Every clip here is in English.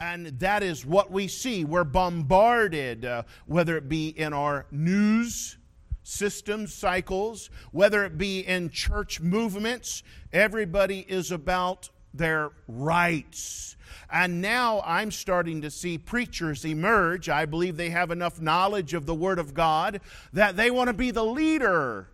And that is what we see. We're bombarded, uh, whether it be in our news systems, cycles, whether it be in church movements. Everybody is about their rights. And now I'm starting to see preachers emerge. I believe they have enough knowledge of the Word of God that they want to be the leader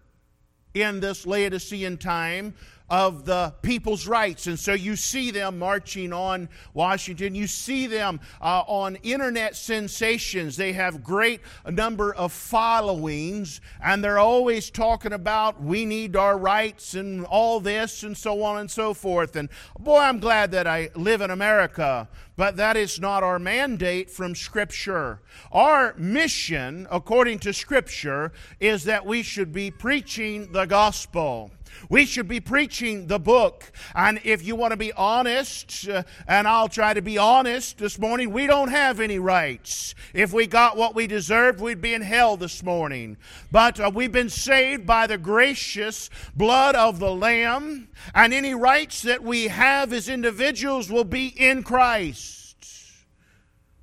in this Laodicean time of the people's rights. And so you see them marching on Washington. You see them uh, on internet sensations. They have great number of followings, and they're always talking about we need our rights and all this and so on and so forth. And boy, I'm glad that I live in America. But that is not our mandate from Scripture. Our mission, according to Scripture, is that we should be preaching the gospel. We should be preaching the book. And if you want to be honest, uh, and I'll try to be honest this morning, we don't have any rights. If we got what we deserved, we'd be in hell this morning. But uh, we've been saved by the gracious blood of the Lamb, and any rights that we have as individuals will be in Christ.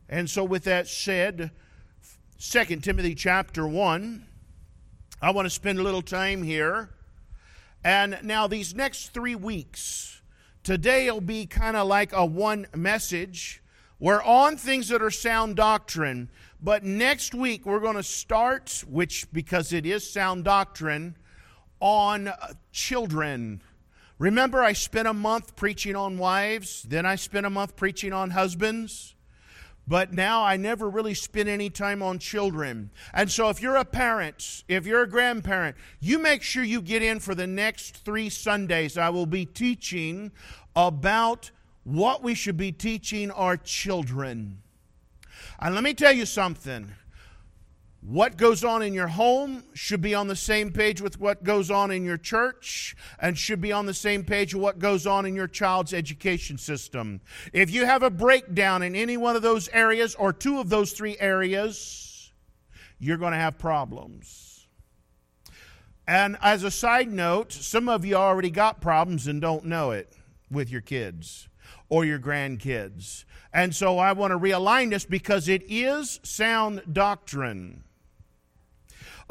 And so, with that said, 2 Timothy chapter 1, I want to spend a little time here and now, these next three weeks, today will be kind of like a one message. We're on things that are sound doctrine, but next week we're going to start, which because it is sound doctrine, on uh, children. Remember, I spent a month preaching on wives, then I spent a month preaching on husbands. But now I never really spend any time on children. And so if you're a parent, if you're a grandparent, you make sure you get in for the next three Sundays. I will be teaching about what we should be teaching our children. And let me tell you something. What goes on in your home should be on the same page with what goes on in your church and should be on the same page with what goes on in your child's education system. If you have a breakdown in any one of those areas or two of those three areas, you're going to have problems. And as a side note, some of you already got problems and don't know it with your kids or your grandkids. And so I want to realign this because it is sound doctrine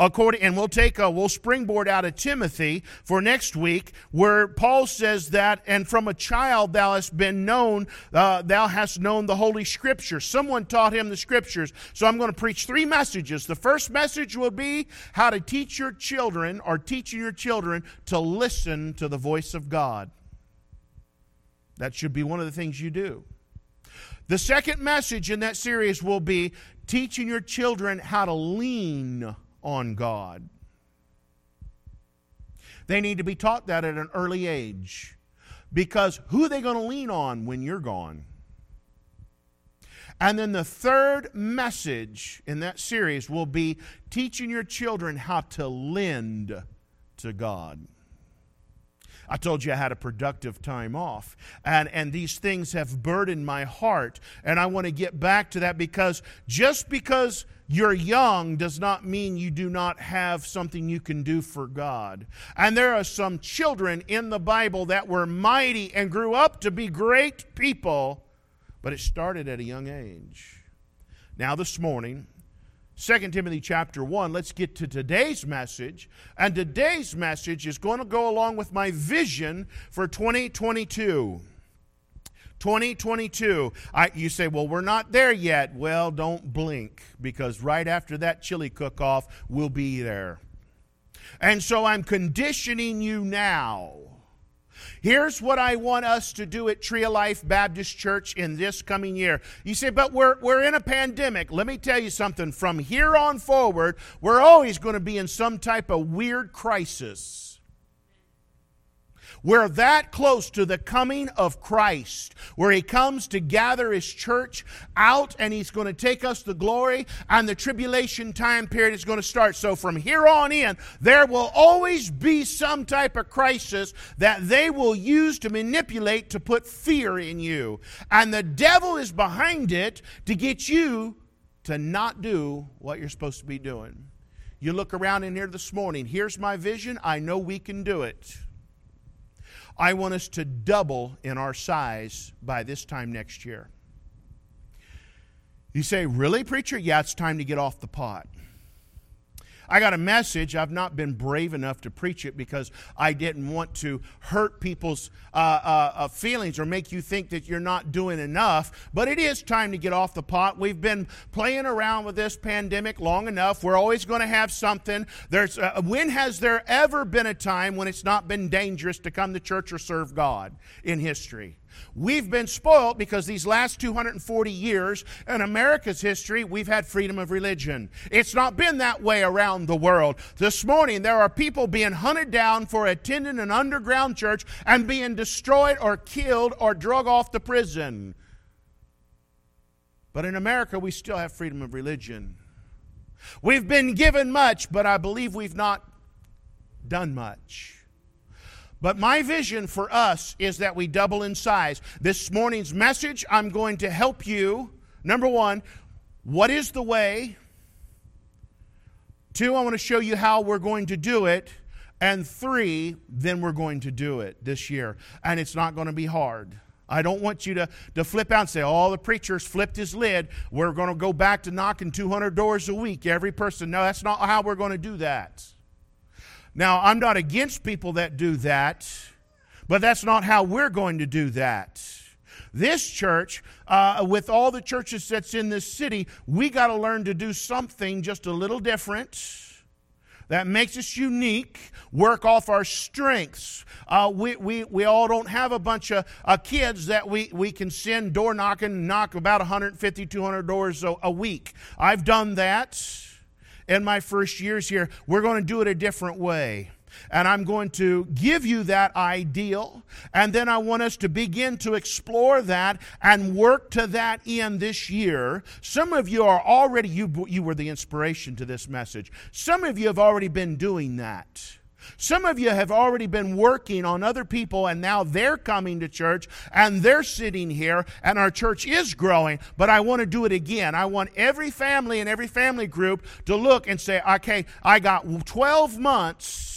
according and we'll take a we'll springboard out of timothy for next week where paul says that and from a child thou hast been known uh, thou hast known the holy scriptures. Someone taught him the scriptures. So i'm going to preach three messages. The first message will be how to teach your children or teaching your children to listen to the voice of god. That should be one of the things you do. The second message in that series will be teaching your children how to lean on God. They need to be taught that at an early age because who are they going to lean on when you're gone? And then the third message in that series will be teaching your children how to lend to God. I told you I had a productive time off. And, and these things have burdened my heart. And I want to get back to that because just because you're young does not mean you do not have something you can do for God. And there are some children in the Bible that were mighty and grew up to be great people, but it started at a young age. Now, this morning, 2 Timothy chapter 1, let's get to today's message. And today's message is going to go along with my vision for 2022. 2022. I, you say, well, we're not there yet. Well, don't blink because right after that chili cook off, we'll be there. And so I'm conditioning you now Here's what I want us to do at Tree of Life Baptist Church in this coming year. You say, but we're, we're in a pandemic. Let me tell you something. From here on forward, we're always going to be in some type of weird crisis. We're that close to the coming of Christ, where He comes to gather His church out and He's going to take us to glory, and the tribulation time period is going to start. So from here on in, there will always be some type of crisis that they will use to manipulate to put fear in you. And the devil is behind it to get you to not do what you're supposed to be doing. You look around in here this morning. Here's my vision. I know we can do it. I want us to double in our size by this time next year. You say, Really, preacher? Yeah, it's time to get off the pot. I got a message. I've not been brave enough to preach it because I didn't want to hurt people's uh, uh, uh, feelings or make you think that you're not doing enough. But it is time to get off the pot. We've been playing around with this pandemic long enough. We're always going to have something. There's uh, when has there ever been a time when it's not been dangerous to come to church or serve God in history? We've been spoiled because these last 240 years in America's history, we've had freedom of religion. It's not been that way around the world. This morning, there are people being hunted down for attending an underground church and being destroyed or killed or drug off to prison. But in America, we still have freedom of religion. We've been given much, but I believe we've not done much. But my vision for us is that we double in size. This morning's message, I'm going to help you. Number one, what is the way? Two, I want to show you how we're going to do it. And three, then we're going to do it this year. And it's not going to be hard. I don't want you to, to flip out and say, oh, the preacher's flipped his lid. We're going to go back to knocking 200 doors a week, every person. No, that's not how we're going to do that. Now, I'm not against people that do that, but that's not how we're going to do that. This church, uh, with all the churches that's in this city, we got to learn to do something just a little different that makes us unique, work off our strengths. Uh, we, we, we all don't have a bunch of uh, kids that we, we can send door knocking, knock about 150, 200 doors a, a week. I've done that in my first years here. We're going to do it a different way. And I'm going to give you that ideal. And then I want us to begin to explore that and work to that end this year. Some of you are already, you, you were the inspiration to this message. Some of you have already been doing that. Some of you have already been working on other people and now they're coming to church and they're sitting here and our church is growing, but I want to do it again. I want every family and every family group to look and say, okay, I got 12 months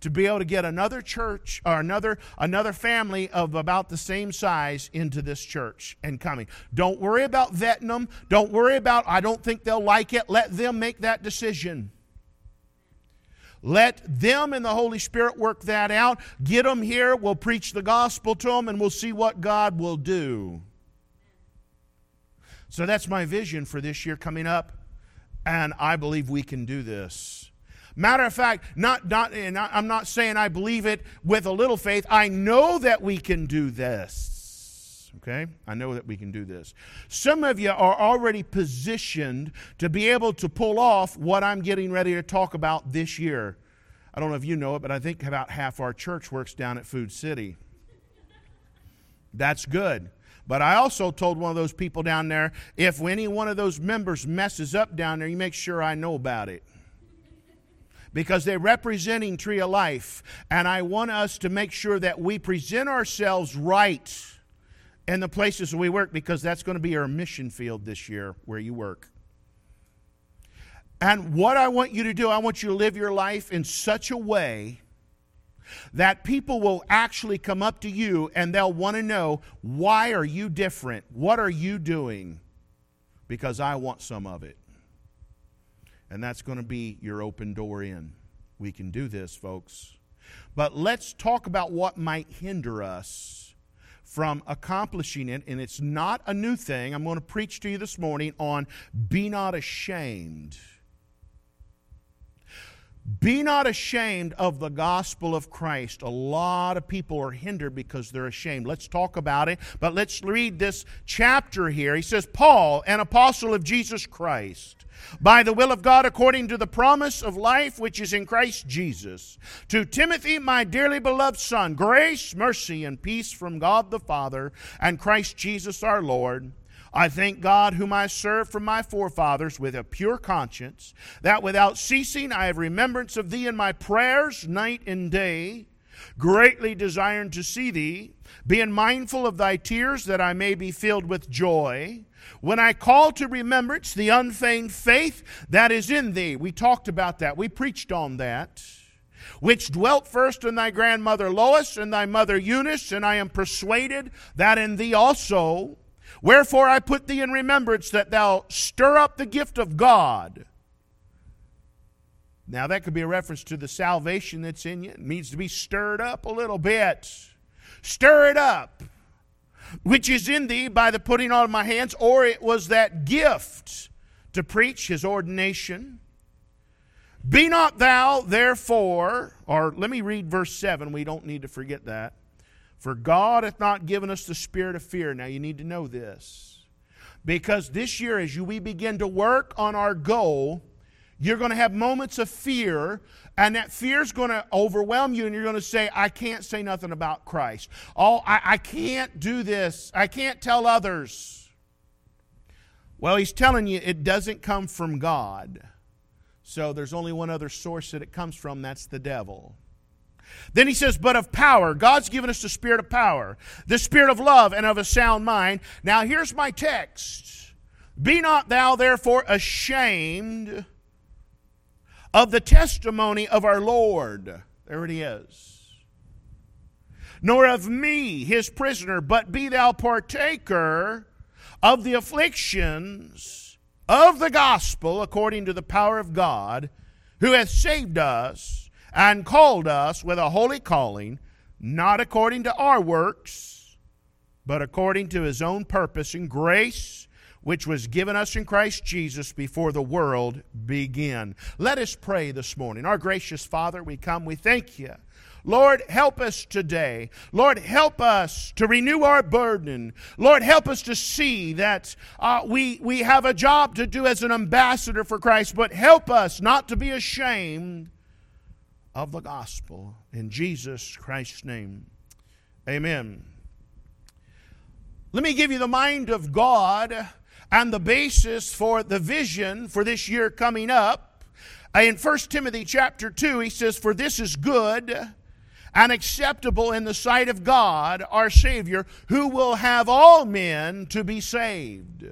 to be able to get another church or another another family of about the same size into this church and coming. Don't worry about vetting them. Don't worry about I don't think they'll like it. Let them make that decision. Let them and the Holy Spirit work that out. Get them here. We'll preach the gospel to them and we'll see what God will do. So that's my vision for this year coming up. And I believe we can do this. Matter of fact, not, not, and I'm not saying I believe it with a little faith. I know that we can do this. Okay? I know that we can do this. Some of you are already positioned to be able to pull off what I'm getting ready to talk about this year. I don't know if you know it, but I think about half our church works down at Food City. That's good. But I also told one of those people down there if any one of those members messes up down there, you make sure I know about it. Because they're representing Tree of Life. And I want us to make sure that we present ourselves right and the places we work because that's going to be our mission field this year where you work. And what I want you to do, I want you to live your life in such a way that people will actually come up to you and they'll want to know why are you different? What are you doing? Because I want some of it. And that's going to be your open door in. We can do this, folks. But let's talk about what might hinder us from accomplishing it. And it's not a new thing. I'm going to preach to you this morning on be not ashamed. Be not ashamed of the gospel of Christ. A lot of people are hindered because they're ashamed. Let's talk about it, but let's read this chapter here. He says, Paul, an apostle of Jesus Christ by the will of God according to the promise of life which is in Christ Jesus. To Timothy, my dearly beloved son, grace, mercy, and peace from God the Father and Christ Jesus our Lord. I thank God, whom I serve from my forefathers with a pure conscience, that without ceasing I have remembrance of thee in my prayers night and day, greatly desiring to see thee, being mindful of thy tears, that I may be filled with joy when I call to remembrance the unfeigned faith that is in thee. We talked about that. We preached on that. Which dwelt first in thy grandmother Lois and thy mother Eunice, and I am persuaded that in thee also. Wherefore I put thee in remembrance that thou stir up the gift of God. Now, that could be a reference to the salvation that's in you. It needs to be stirred up a little bit. Stir it up, which is in thee by the putting on of my hands, or it was that gift to preach his ordination. Be not thou, therefore, or let me read verse 7. We don't need to forget that. For God hath not given us the spirit of fear. Now, you need to know this. Because this year, as you, we begin to work on our goal, you're going to have moments of fear, and that fear is going to overwhelm you, and you're going to say, I can't say nothing about Christ. Oh, I, I can't do this. I can't tell others. Well, he's telling you it doesn't come from God. So there's only one other source that it comes from that's the devil. Then he says, but of power. God's given us the spirit of power, the spirit of love, and of a sound mind. Now here's my text Be not thou therefore ashamed of the testimony of our Lord. There it is. Nor of me, his prisoner, but be thou partaker of the afflictions of the gospel according to the power of God, who hath saved us and called us with a holy calling, not according to our works, but according to his own purpose and grace which was given us in Christ Jesus before the world began. Let us pray this morning. Our gracious Father, we come, we thank you. Lord, help us today. Lord, help us to renew our burden. Lord, help us to see that uh, we, we have a job to do as an ambassador for Christ, but help us not to be ashamed of the gospel. In Jesus Christ's name, amen. Let me give you the mind of God and the basis for the vision for this year coming up. Uh, in 1 Timothy chapter 2, he says, For this is good and acceptable in the sight of God, our Savior, who will have all men to be saved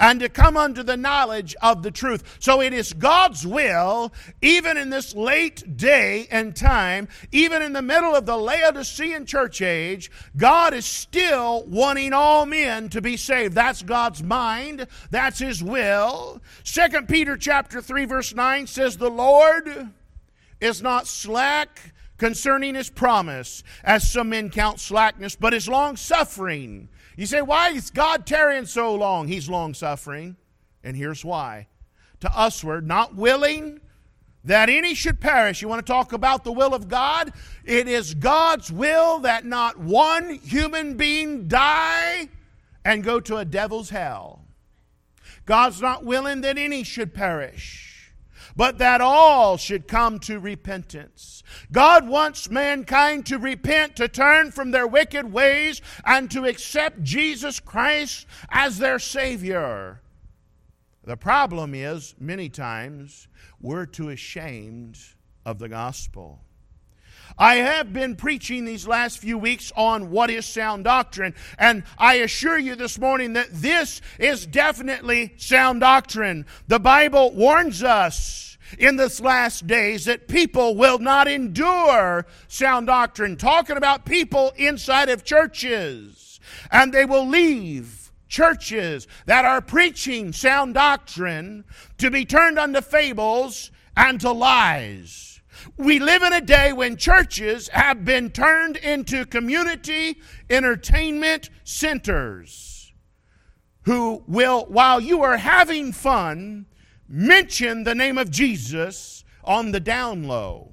and to come unto the knowledge of the truth. So it is God's will, even in this late day and time, even in the middle of the Laodicean church age, God is still wanting all men to be saved. That's God's mind. That's his will. Second Peter chapter 3 verse 9 says the Lord is not slack concerning his promise, as some men count slackness, but is long suffering you say, why is God tarrying so long? He's long suffering. And here's why. To usward, not willing that any should perish. You want to talk about the will of God? It is God's will that not one human being die and go to a devil's hell. God's not willing that any should perish but that all should come to repentance. God wants mankind to repent, to turn from their wicked ways, and to accept Jesus Christ as their Savior. The problem is, many times, we're too ashamed of the gospel. I have been preaching these last few weeks on what is sound doctrine, and I assure you this morning that this is definitely sound doctrine. The Bible warns us in this last days that people will not endure sound doctrine, talking about people inside of churches, and they will leave churches that are preaching sound doctrine to be turned unto fables and to lies. We live in a day when churches have been turned into community entertainment centers who will, while you are having fun, mention the name of Jesus on the down low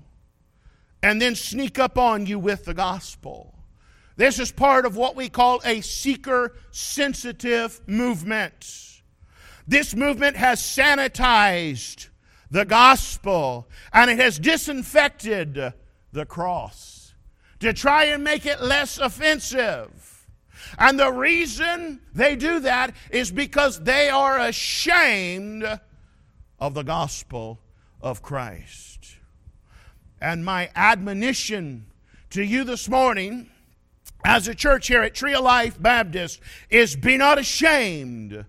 and then sneak up on you with the gospel. This is part of what we call a seeker sensitive movement. This movement has sanitized the gospel and it has disinfected the cross to try and make it less offensive. And the reason they do that is because they are ashamed of the gospel of Christ. And my admonition to you this morning, as a church here at Tree of Life Baptist, is be not ashamed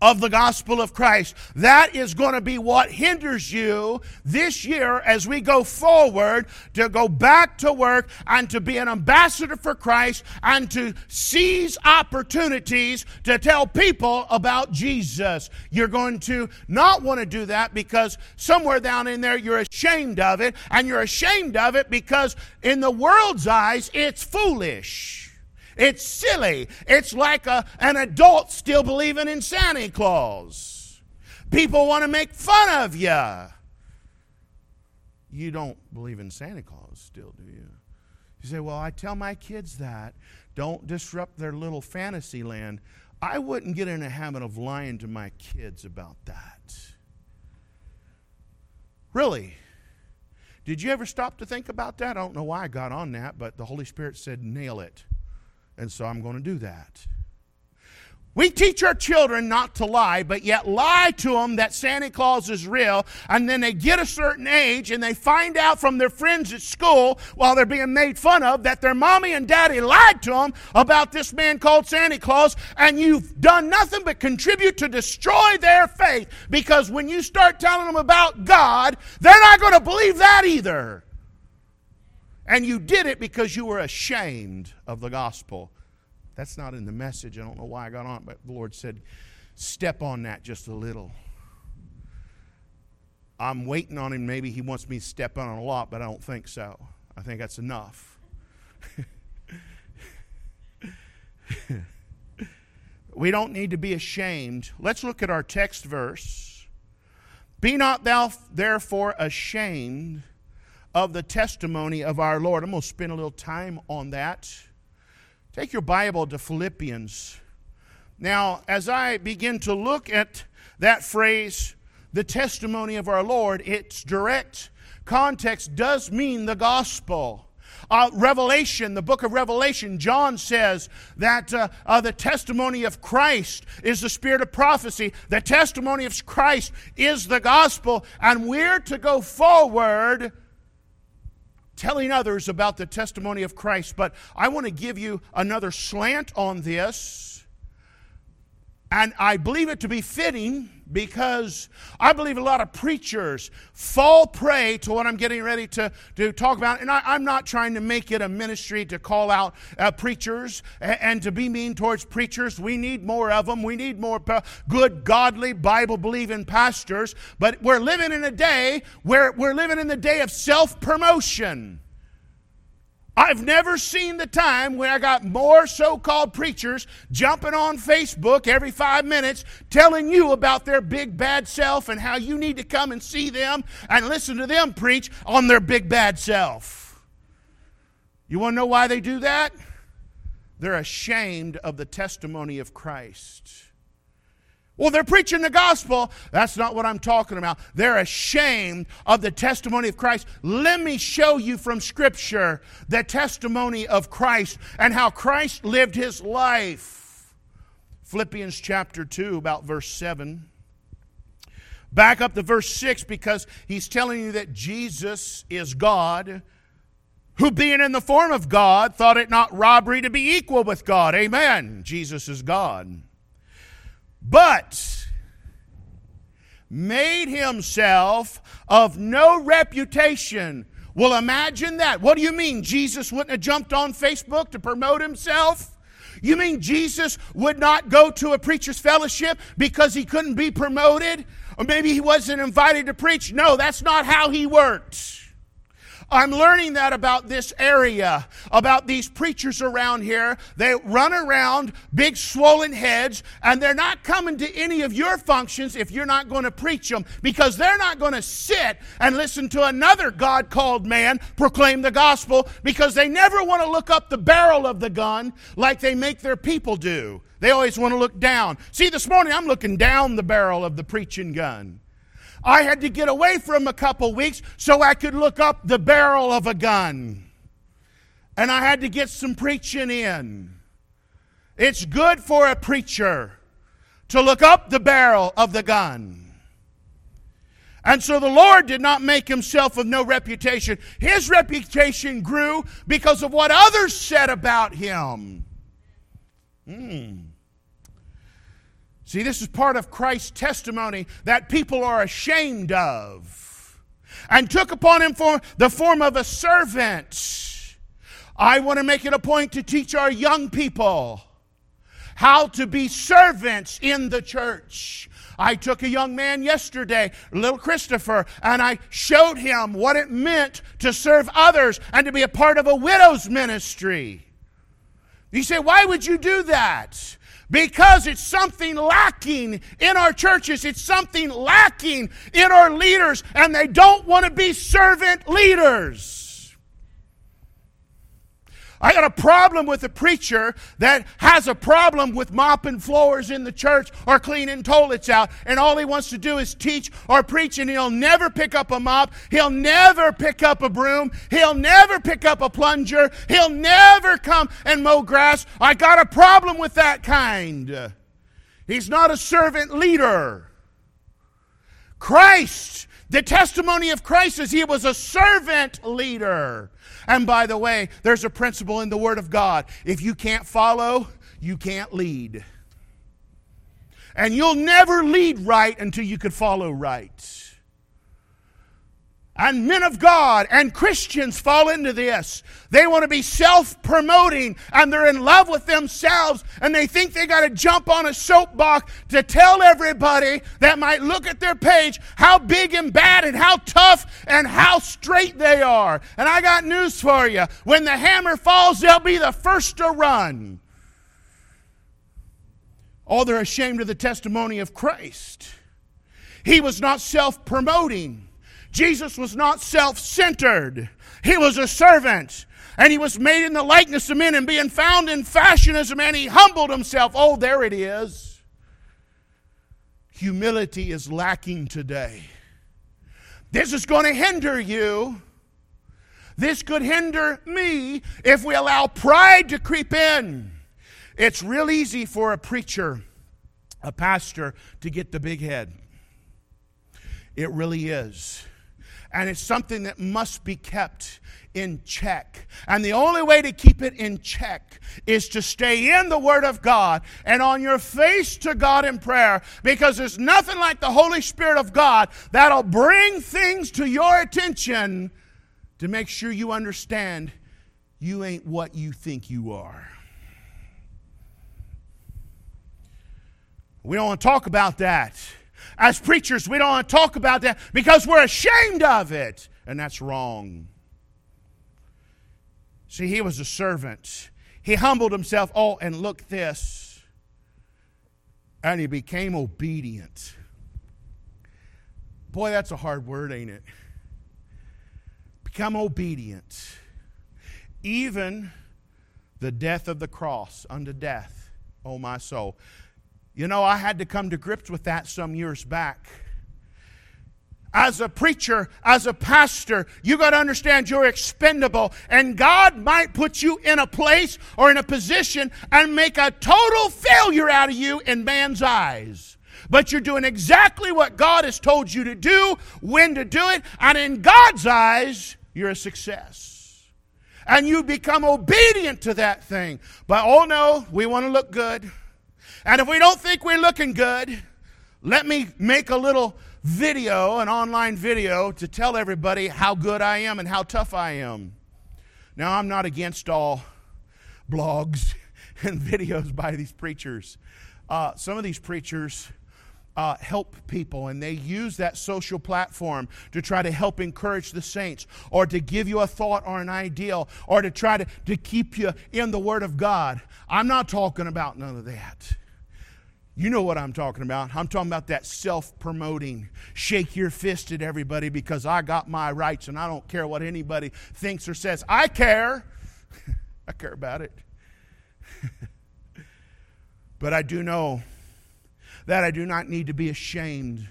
of the gospel of Christ. That is going to be what hinders you this year as we go forward to go back to work and to be an ambassador for Christ and to seize opportunities to tell people about Jesus. You're going to not want to do that because somewhere down in there you're ashamed of it, and you're ashamed of it because in the world's eyes it's foolish. It's silly. It's like a, an adult still believing in Santa Claus. People want to make fun of you. You don't believe in Santa Claus still, do you? You say, Well, I tell my kids that. Don't disrupt their little fantasy land. I wouldn't get in a habit of lying to my kids about that. Really. Did you ever stop to think about that? I don't know why I got on that, but the Holy Spirit said, nail it. And so I'm going to do that. We teach our children not to lie, but yet lie to them that Santa Claus is real. And then they get a certain age and they find out from their friends at school while they're being made fun of that their mommy and daddy lied to them about this man called Santa Claus. And you've done nothing but contribute to destroy their faith because when you start telling them about God, they're not going to believe that either. And you did it because you were ashamed of the gospel. That's not in the message. I don't know why I got on but the Lord said, step on that just a little. I'm waiting on him. Maybe he wants me to step on a lot, but I don't think so. I think that's enough. we don't need to be ashamed. Let's look at our text verse. Be not thou therefore ashamed of the testimony of our Lord. I'm going to spend a little time on that. Take your Bible to Philippians. Now, as I begin to look at that phrase, the testimony of our Lord, its direct context does mean the gospel. Uh, Revelation, the book of Revelation, John says that uh, uh, the testimony of Christ is the spirit of prophecy. The testimony of Christ is the gospel, and we're to go forward telling others about the testimony of Christ. But I want to give you another slant on this. And I believe it to be fitting because I believe a lot of preachers fall prey to what I'm getting ready to, to talk about. And I, am not trying to make it a ministry to call out uh, preachers and, and, to be mean towards preachers. We need more of them. We need more good, godly, Bible believing pastors. But we're living in a day where we're living in the day of self promotion. I've never seen the time when I got more so called preachers jumping on Facebook every five minutes telling you about their big bad self and how you need to come and see them and listen to them preach on their big bad self. You want to know why they do that? They're ashamed of the testimony of Christ. Well, they're preaching the gospel. That's not what I'm talking about. They're ashamed of the testimony of Christ. Let me show you from Scripture the testimony of Christ and how Christ lived his life. Philippians chapter 2, about verse 7. Back up to verse 6 because he's telling you that Jesus is God, who being in the form of God thought it not robbery to be equal with God. Amen. Jesus is God but made himself of no reputation. Well, imagine that. What do you mean? Jesus wouldn't have jumped on Facebook to promote himself? You mean Jesus would not go to a preacher's fellowship because he couldn't be promoted? Or maybe he wasn't invited to preach? No, that's not how he worked. I'm learning that about this area, about these preachers around here. They run around, big swollen heads, and they're not coming to any of your functions if you're not going to preach them because they're not going to sit and listen to another God called man proclaim the gospel because they never want to look up the barrel of the gun like they make their people do. They always want to look down. See, this morning I'm looking down the barrel of the preaching gun. I had to get away from a couple weeks so I could look up the barrel of a gun. And I had to get some preaching in. It's good for a preacher to look up the barrel of the gun. And so the Lord did not make himself of no reputation. His reputation grew because of what others said about him. Hmm. See, this is part of Christ's testimony that people are ashamed of. And took upon him for the form of a servant. I want to make it a point to teach our young people how to be servants in the church. I took a young man yesterday, little Christopher, and I showed him what it meant to serve others and to be a part of a widow's ministry. You say, why would you do that? Because it's something lacking in our churches. It's something lacking in our leaders, and they don't want to be servant leaders. I got a problem with a preacher that has a problem with mopping floors in the church or cleaning toilets out, and all he wants to do is teach or preach, and he'll never pick up a mop, he'll never pick up a broom, he'll never pick up a plunger, he'll never come and mow grass. I got a problem with that kind. He's not a servant leader. Christ, the testimony of Christ is he was a servant leader. And by the way, there's a principle in the Word of God if you can't follow, you can't lead. And you'll never lead right until you could follow right. And men of God and Christians fall into this. They want to be self promoting and they're in love with themselves and they think they got to jump on a soapbox to tell everybody that might look at their page how big and bad and how tough and how straight they are. And I got news for you. When the hammer falls, they'll be the first to run. Oh, they're ashamed of the testimony of Christ. He was not self promoting. Jesus was not self centered, he was a servant. And he was made in the likeness of men, and being found in fashion as a man, he humbled himself. Oh, there it is. Humility is lacking today. This is going to hinder you. This could hinder me if we allow pride to creep in. It's real easy for a preacher, a pastor, to get the big head. It really is and it's something that must be kept in check. And the only way to keep it in check is to stay in the Word of God and on your face to God in prayer because there's nothing like the Holy Spirit of God that'll bring things to your attention to make sure you understand you ain't what you think you are. We don't want to talk about that. As preachers, we don't want to talk about that because we're ashamed of it. And that's wrong. See, he was a servant. He humbled himself. Oh, and look this. And he became obedient. Boy, that's a hard word, ain't it? Become obedient. Even the death of the cross unto death, oh my soul. You know, I had to come to grips with that some years back. As a preacher, as a pastor, you got to understand you're expendable, and God might put you in a place or in a position and make a total failure out of you in man's eyes. But you're doing exactly what God has told you to do, when to do it, and in God's eyes, you're a success. And you become obedient to that thing. But oh no, we want to look good. And if we don't think we're looking good, let me make a little video, an online video, to tell everybody how good I am and how tough I am. Now, I'm not against all blogs and videos by these preachers. Uh, some of these preachers uh, help people and they use that social platform to try to help encourage the saints or to give you a thought or an ideal or to try to, to keep you in the Word of God. I'm not talking about none of that. You know what I'm talking about. I'm talking about that self promoting, shake your fist at everybody because I got my rights and I don't care what anybody thinks or says. I care. I care about it. but I do know that I do not need to be ashamed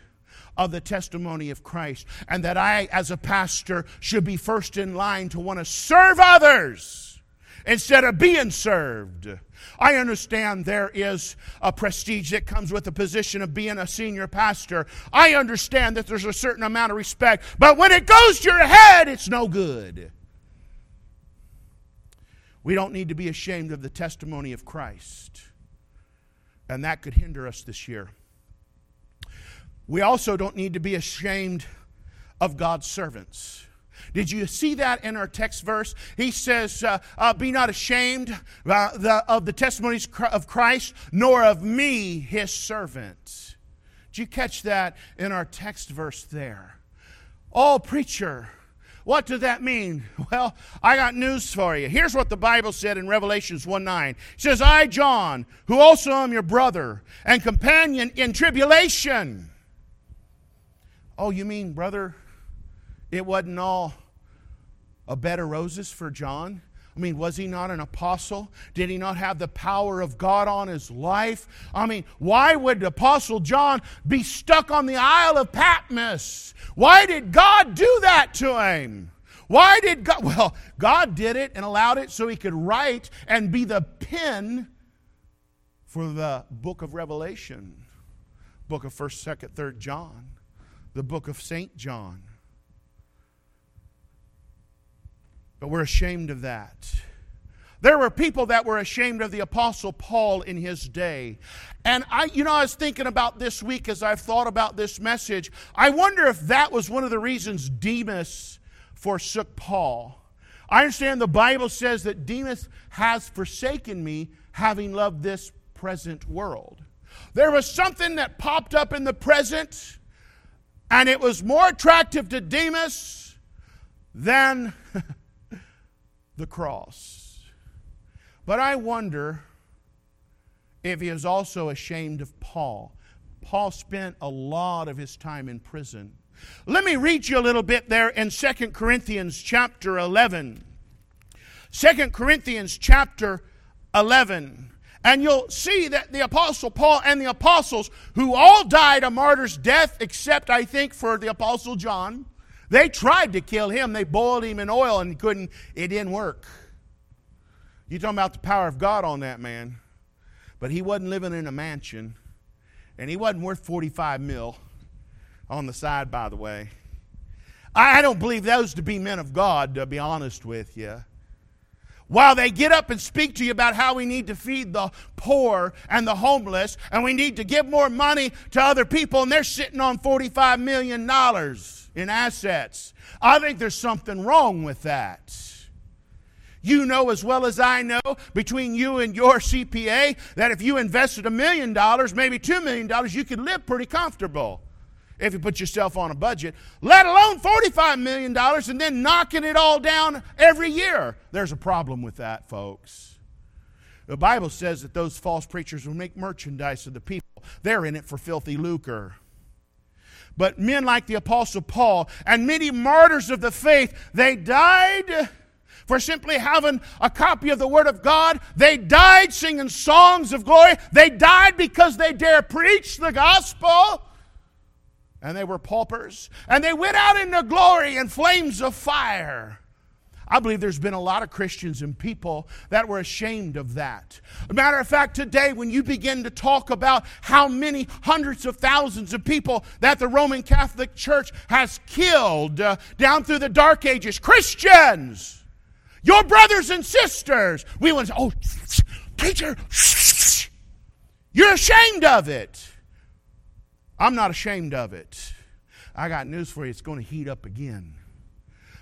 of the testimony of Christ and that I, as a pastor, should be first in line to want to serve others instead of being served. I understand there is a prestige that comes with the position of being a senior pastor. I understand that there's a certain amount of respect, but when it goes to your head, it's no good. We don't need to be ashamed of the testimony of Christ. And that could hinder us this year. We also don't need to be ashamed of God's servants. Did you see that in our text verse? He says, uh, uh, Be not ashamed uh, the, of the testimonies of Christ, nor of me, his servant. Did you catch that in our text verse there? Oh, preacher, what does that mean? Well, I got news for you. Here's what the Bible said in Revelations 1 9. It says, I, John, who also am your brother and companion in tribulation. Oh, you mean, brother, it wasn't all a bed of roses for John? I mean, was he not an apostle? Did he not have the power of God on his life? I mean, why would Apostle John be stuck on the Isle of Patmos? Why did God do that to him? Why did God? Well, God did it and allowed it so he could write and be the pen for the book of Revelation, book of 1st, 2nd, 3rd John, the book of St. John. But we're ashamed of that. There were people that were ashamed of the Apostle Paul in his day. And I, you know, I was thinking about this week as I've thought about this message. I wonder if that was one of the reasons Demas forsook Paul. I understand the Bible says that Demas has forsaken me, having loved this present world. There was something that popped up in the present, and it was more attractive to Demas than the cross. But I wonder if he is also ashamed of Paul. Paul spent a lot of his time in prison. Let me read you a little bit there in 2 Corinthians chapter 11. 2 Corinthians chapter 11. And you'll see that the Apostle Paul and the apostles, who all died a martyr's death, except I think for the Apostle John, they tried to kill him. They boiled him in oil and couldn't, it didn't work. You talking about the power of God on that man. But he wasn't living in a mansion. And he wasn't worth 45 mil on the side, by the way. I don't believe those to be men of God, to be honest with you. While they get up and speak to you about how we need to feed the poor and the homeless, and we need to give more money to other people, and they're sitting on $45 million in assets. I think there's something wrong with that. You know as well as I know, between you and your CPA, that if you invested a million dollars, maybe two million dollars, you could live pretty comfortable if you put yourself on a budget, let alone $45 million and then knocking it all down every year. There's a problem with that, folks. The Bible says that those false preachers will make merchandise of the people. They're in it for filthy lucre. But men like the Apostle Paul and many martyrs of the faith, they died for simply having a copy of the Word of God. They died singing songs of glory. They died because they dare preach the gospel. And they were paupers. And they went out into glory in flames of fire. I believe there's been a lot of Christians and people that were ashamed of that. Matter of fact, today, when you begin to talk about how many hundreds of thousands of people that the Roman Catholic Church has killed uh, down through the Dark Ages, Christians, your brothers and sisters, we want to say, oh, preacher, you're ashamed of it. I'm not ashamed of it. I got news for you, it's going to heat up again.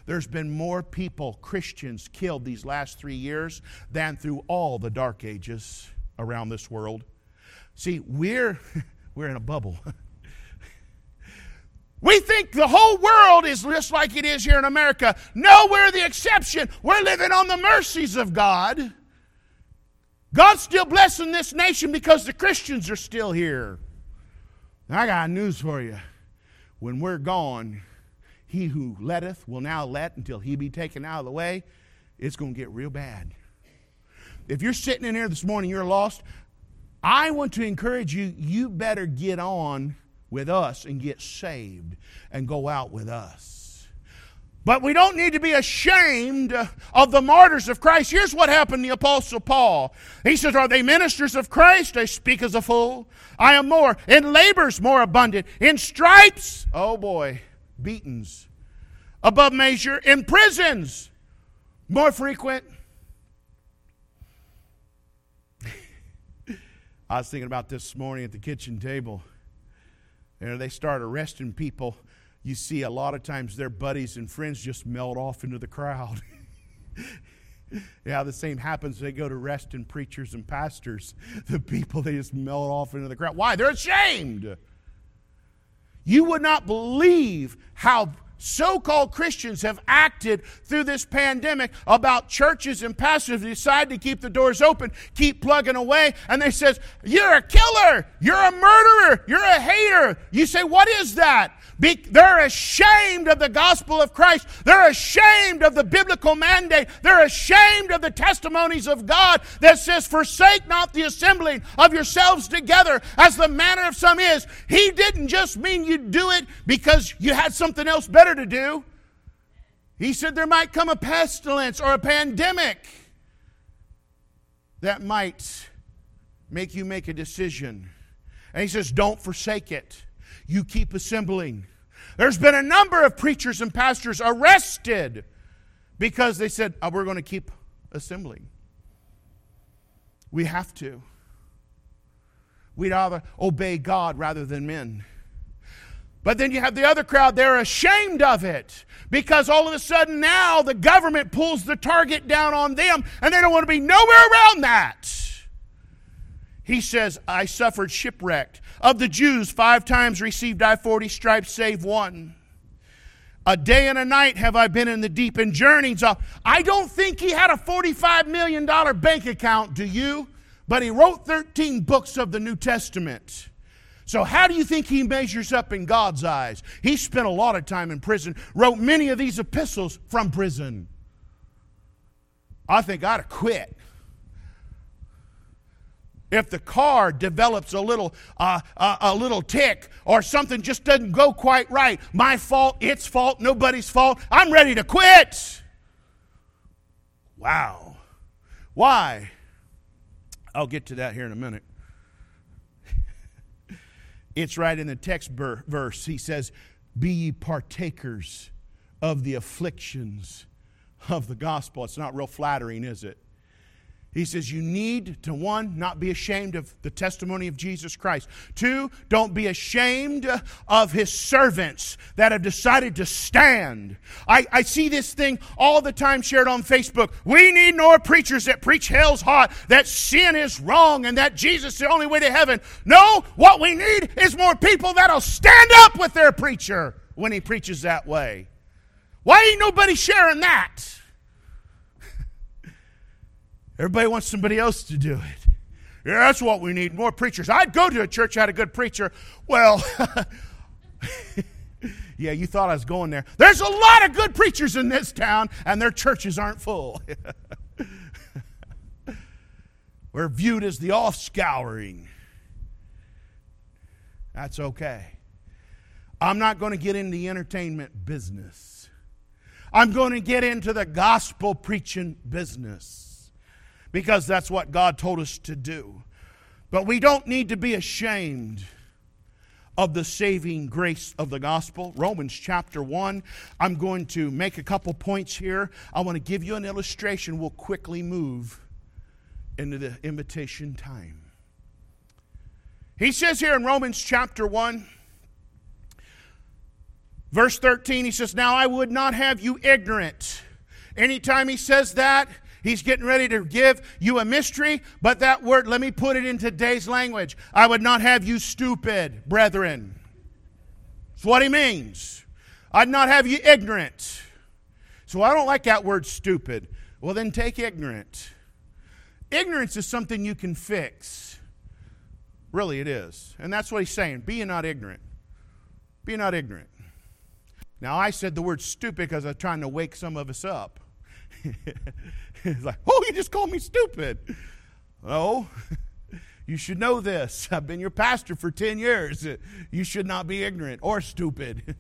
There's been more people, Christians, killed these last three years than through all the dark ages around this world. See, we're, we're in a bubble. We think the whole world is just like it is here in America. No, we're the exception. We're living on the mercies of God. God's still blessing this nation because the Christians are still here. I got news for you. When we're gone, he who letteth will now let until he be taken out of the way. It's going to get real bad. If you're sitting in here this morning, you're lost. I want to encourage you, you better get on with us and get saved and go out with us. But we don't need to be ashamed of the martyrs of Christ. Here's what happened to the Apostle Paul. He says, Are they ministers of Christ? I speak as a fool. I am more. In labors, more abundant. In stripes, oh boy, beatings above measure, in prisons more frequent. I was thinking about this morning at the kitchen table. And they start arresting people. You see, a lot of times their buddies and friends just melt off into the crowd. yeah, the same happens. They go to arresting preachers and pastors. The people, they just melt off into the crowd. Why? They're ashamed. You would not believe how so called Christians have acted through this pandemic about churches and pastors decide to keep the doors open, keep plugging away, and they says, You're a killer, you're a murderer, you're a hater. You say, What is that? Be- they're ashamed of the gospel of Christ. They're ashamed of the biblical mandate. They're ashamed of the testimonies of God that says, Forsake not the assembling of yourselves together, as the manner of some is. He didn't just mean you do it because you had something else better to do. He said there might come a pestilence or a pandemic that might make you make a decision. And he says, Don't forsake it you keep assembling. There's been a number of preachers and pastors arrested because they said, oh, We're going to keep assembling. We have to. We'd rather obey God rather than men. But then you have the other crowd, they're ashamed of it because all of a sudden now the government pulls the target down on them and they don't want to be nowhere around that. He says, I suffered shipwrecked. Of the Jews, five times received I 40 stripes, save one. A day and a night have I been in the deep and journeys. I don't think he had a $45 million bank account, do you? But he wrote 13 books of the New Testament. So, how do you think he measures up in God's eyes? He spent a lot of time in prison, wrote many of these epistles from prison. I think I'd have quit. If the car develops a little uh, uh, a little tick or something just doesn't go quite right my fault its fault nobody's fault i'm ready to quit. Wow. Why? I'll get to that here in a minute it's right in the text verse. He says be ye partakers of the afflictions of the gospel. It's not real flattering is it he says, You need to, one, not be ashamed of the testimony of Jesus Christ. Two, don't be ashamed of his servants that have decided to stand. I, I see this thing all the time shared on Facebook. We need more preachers that preach hell's hot, that sin is wrong, and that Jesus is the only way to heaven. No, what we need is more people that'll stand up with their preacher when he preaches that way. Why ain't nobody sharing that? Everybody wants somebody else to do it. Yeah, that's what we need more preachers. I'd go to a church that had a good preacher. Well, yeah, you thought I was going there. There's a lot of good preachers in this town, and their churches aren't full. We're viewed as the off scouring. That's okay. I'm not going to get into the entertainment business. I'm going to get into the gospel preaching business because that's what God told us to do. But we don't need to be ashamed of the saving grace of the gospel. Romans chapter 1. I'm going to make a couple points here. I want to give you an illustration. We'll quickly move into the invitation time. He says here in Romans chapter 1, verse 13, he says, Now I would not have you ignorant. Anytime he says that, He's getting ready to give you a mystery, but that word, let me put it in today's language. I would not have you stupid, brethren. That's what he means. I'd not have you ignorant. So I don't like that word stupid. Well, then take ignorant. Ignorance is something you can fix. Really, it is. And that's what he's saying. Be not ignorant. Be not ignorant. Now, I said the word stupid because I'm trying to wake some of us up. He's like, oh, you just called me stupid. Oh, you should know this. I've been your pastor for 10 years. You should not be ignorant or stupid.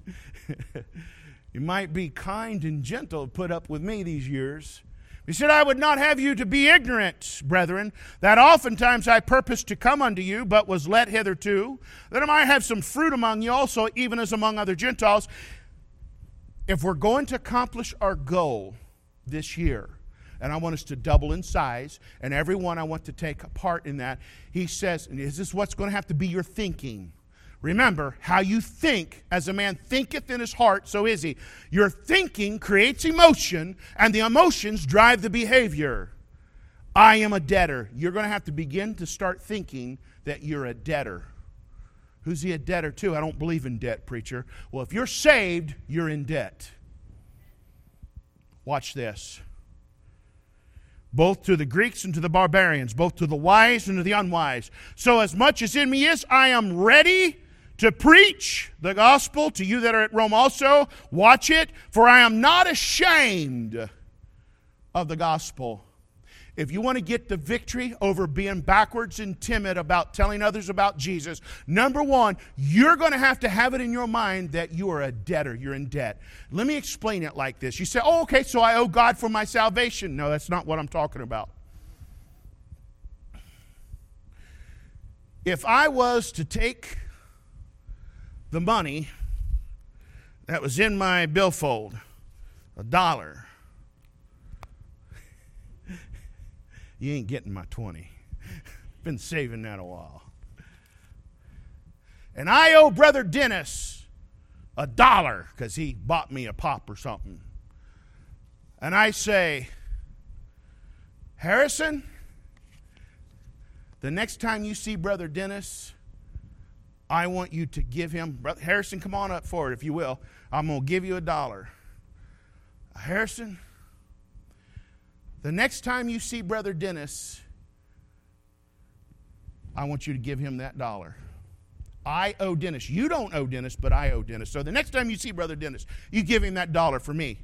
you might be kind and gentle, put up with me these years. He said, I would not have you to be ignorant, brethren, that oftentimes I purposed to come unto you, but was let hitherto, that I might have some fruit among you also, even as among other Gentiles. If we're going to accomplish our goal this year, and I want us to double in size, and everyone I want to take part in that. He says, and is this what's going to have to be your thinking? Remember, how you think, as a man thinketh in his heart, so is he. Your thinking creates emotion, and the emotions drive the behavior. I am a debtor. You're going to have to begin to start thinking that you're a debtor. Who's he a debtor to? I don't believe in debt, preacher. Well, if you're saved, you're in debt. Watch this. Both to the Greeks and to the barbarians, both to the wise and to the unwise. So, as much as in me is, I am ready to preach the gospel to you that are at Rome also. Watch it, for I am not ashamed of the gospel. If you want to get the victory over being backwards and timid about telling others about Jesus, number one, you're going to have to have it in your mind that you are a debtor. You're in debt. Let me explain it like this. You say, oh, okay, so I owe God for my salvation. No, that's not what I'm talking about. If I was to take the money that was in my billfold, a dollar. You ain't getting my 20. Been saving that a while. And I owe Brother Dennis a dollar because he bought me a pop or something. And I say, Harrison, the next time you see Brother Dennis, I want you to give him, Harrison, come on up forward if you will. I'm going to give you a dollar. Harrison, the next time you see Brother Dennis, I want you to give him that dollar. I owe Dennis. You don't owe Dennis, but I owe Dennis. So the next time you see Brother Dennis, you give him that dollar for me.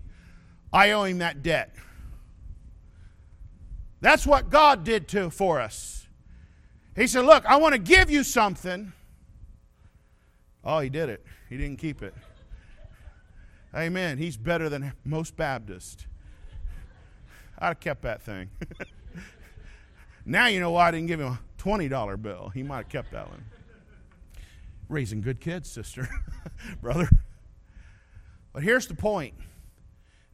I owe him that debt. That's what God did to for us. He said, Look, I want to give you something Oh, he did it. He didn't keep it. Amen. He's better than most Baptists. I'd have kept that thing. now you know why I didn't give him a $20 bill. He might have kept that one. Raising good kids, sister, brother. But here's the point.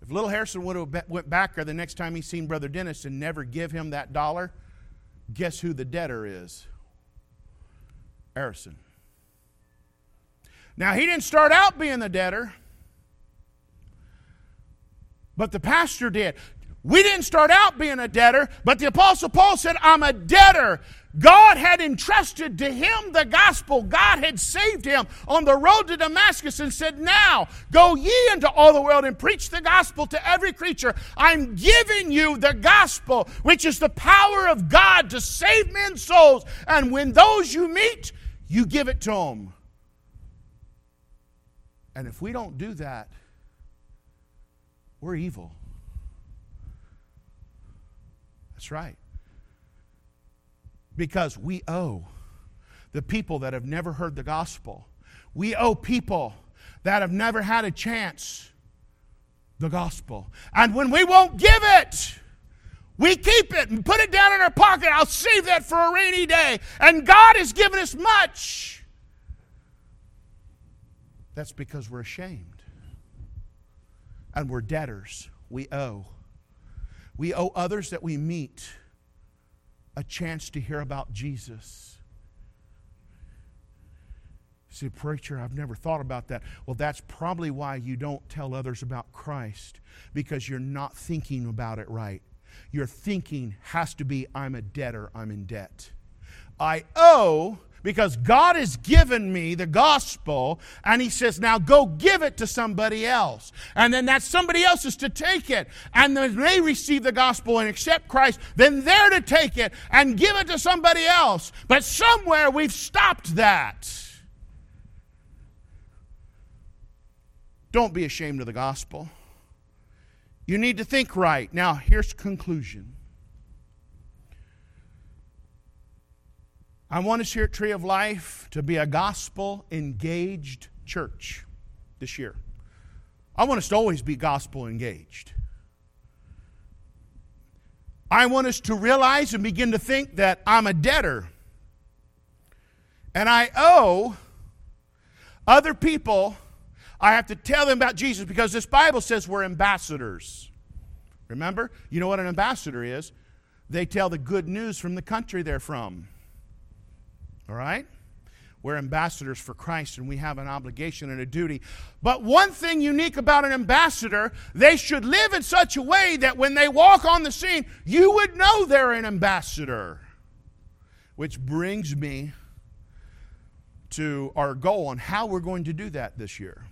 If little Harrison would have went back there the next time he seen Brother Dennis and never give him that dollar, guess who the debtor is? Harrison. Now, he didn't start out being the debtor, but the pastor did. We didn't start out being a debtor, but the Apostle Paul said, I'm a debtor. God had entrusted to him the gospel. God had saved him on the road to Damascus and said, Now go ye into all the world and preach the gospel to every creature. I'm giving you the gospel, which is the power of God to save men's souls. And when those you meet, you give it to them. And if we don't do that, we're evil. That's right. Because we owe the people that have never heard the gospel, we owe people that have never had a chance the gospel. And when we won't give it, we keep it and put it down in our pocket. I'll save that for a rainy day. And God has given us much. That's because we're ashamed. And we're debtors. We owe. We owe others that we meet a chance to hear about Jesus. See, preacher, I've never thought about that. Well, that's probably why you don't tell others about Christ, because you're not thinking about it right. Your thinking has to be I'm a debtor, I'm in debt. I owe because God has given me the gospel, and He says, now go give it to somebody else. And then that somebody else is to take it. And when they receive the gospel and accept Christ, then they're to take it and give it to somebody else. But somewhere we've stopped that. Don't be ashamed of the gospel. You need to think right. Now, here's conclusion. I want us here at Tree of Life to be a gospel engaged church this year. I want us to always be gospel engaged. I want us to realize and begin to think that I'm a debtor and I owe other people, I have to tell them about Jesus because this Bible says we're ambassadors Remember? You know what an ambassador is? They tell the good news from the country they're from. All right? We're ambassadors for Christ and we have an obligation and a duty. But one thing unique about an ambassador, they should live in such a way that when they walk on the scene, you would know they're an ambassador. Which brings me to our goal on how we're going to do that this year.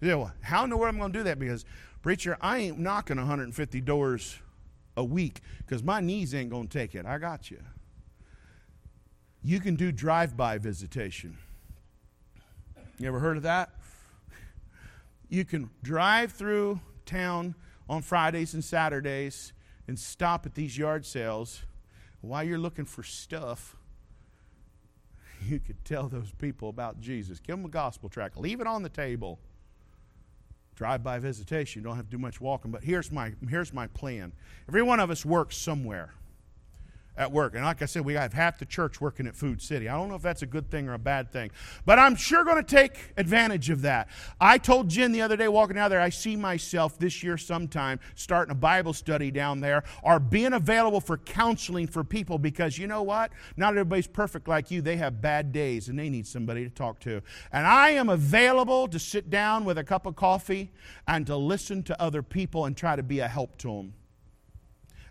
You know, how in the world am I going to do that? Because, preacher, I ain't knocking 150 doors a week because my knees ain't going to take it. I got you. You can do drive by visitation. You ever heard of that? You can drive through town on Fridays and Saturdays and stop at these yard sales while you're looking for stuff you could tell those people about Jesus. Give them a gospel tract. Leave it on the table. Drive by visitation. You don't have to do much walking. But here's my, here's my plan. Every one of us works somewhere at work. And like I said, we have half the church working at Food City. I don't know if that's a good thing or a bad thing, but I'm sure going to take advantage of that. I told Jen the other day walking out there, I see myself this year sometime starting a Bible study down there or being available for counseling for people because you know what? Not everybody's perfect like you. They have bad days and they need somebody to talk to. And I am available to sit down with a cup of coffee and to listen to other people and try to be a help to them.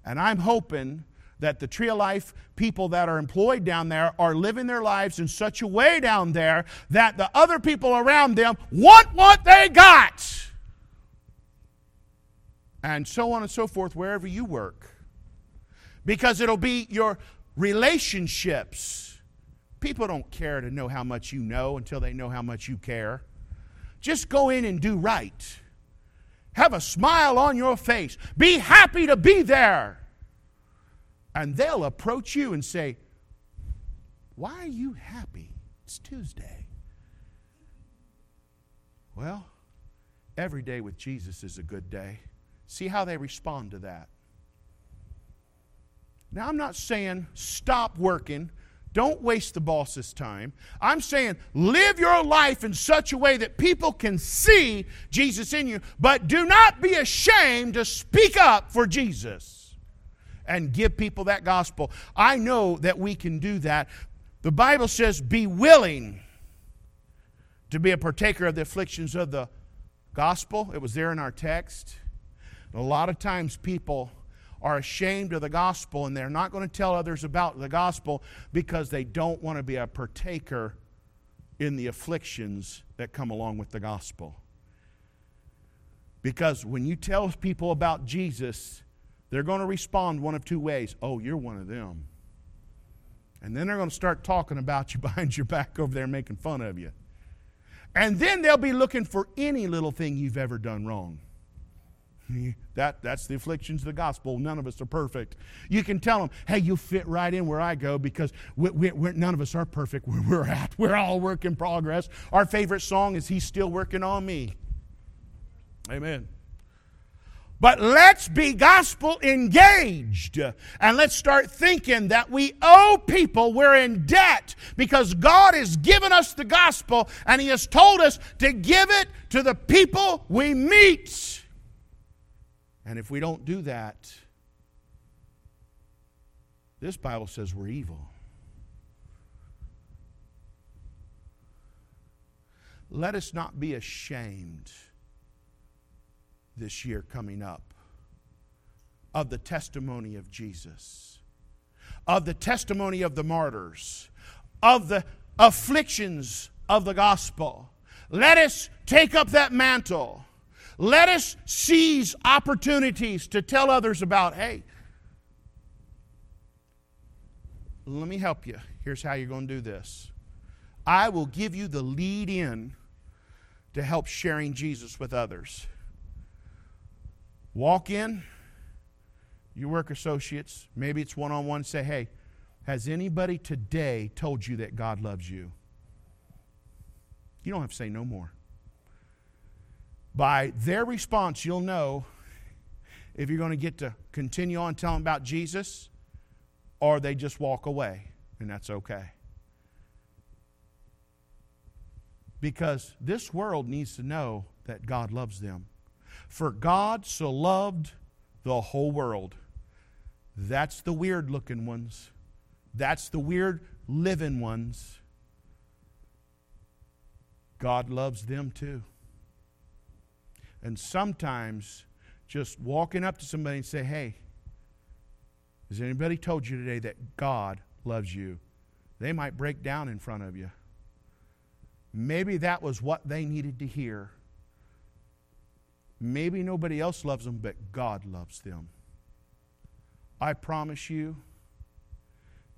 And I'm hoping that the Tree of Life people that are employed down there are living their lives in such a way down there that the other people around them want what they got. And so on and so forth, wherever you work. Because it'll be your relationships. People don't care to know how much you know until they know how much you care. Just go in and do right. Have a smile on your face. Be happy to be there. And they'll approach you and say, Why are you happy? It's Tuesday. Well, every day with Jesus is a good day. See how they respond to that. Now, I'm not saying stop working. Don't waste the boss's time. I'm saying live your life in such a way that people can see Jesus in you, but do not be ashamed to speak up for Jesus and give people that gospel. I know that we can do that. The Bible says, be willing to be a partaker of the afflictions of the gospel. It was there in our text. A lot of times people are ashamed of the gospel and they're not going to tell others about the gospel because they don't want to be a partaker in the afflictions that come along with the gospel. Because when you tell people about Jesus, they're going to respond one of two ways. Oh, you're one of them. And then they're going to start talking about you behind your back over there, making fun of you. And then they'll be looking for any little thing you've ever done wrong. That, that's the afflictions of the gospel. None of us are perfect. You can tell them, hey, you fit right in where I go because we, we, none of us are perfect where we're at. We're all work in progress. Our favorite song is He's Still Working on Me. Amen. But let's be gospel engaged and let's start thinking that we owe people, we're in debt because God has given us the gospel and He has told us to give it to the people we meet. And if we don't do that, this Bible says we're evil. Let us not be ashamed this year coming up of the testimony of Jesus, of the testimony of the martyrs, of the afflictions of the gospel. Let us take up that mantle. Let us seize opportunities to tell others about, hey, let me help you. Here's how you're going to do this. I will give you the lead in to help sharing Jesus with others. Walk in, your work associates, maybe it's one on one, say, hey, has anybody today told you that God loves you? You don't have to say no more. By their response, you'll know if you're going to get to continue on telling about Jesus or they just walk away, and that's okay. Because this world needs to know that God loves them. For God so loved the whole world. That's the weird looking ones. That's the weird living ones. God loves them too. And sometimes just walking up to somebody and say, hey, has anybody told you today that God loves you? They might break down in front of you. Maybe that was what they needed to hear. Maybe nobody else loves them, but God loves them. I promise you,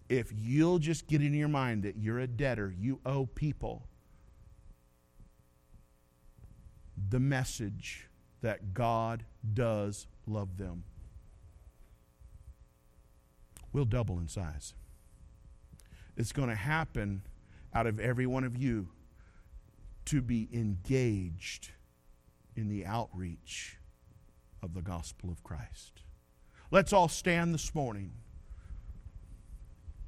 if you'll just get in your mind that you're a debtor, you owe people the message that God does love them. We'll double in size. It's going to happen out of every one of you to be engaged in the outreach of the gospel of Christ. Let's all stand this morning.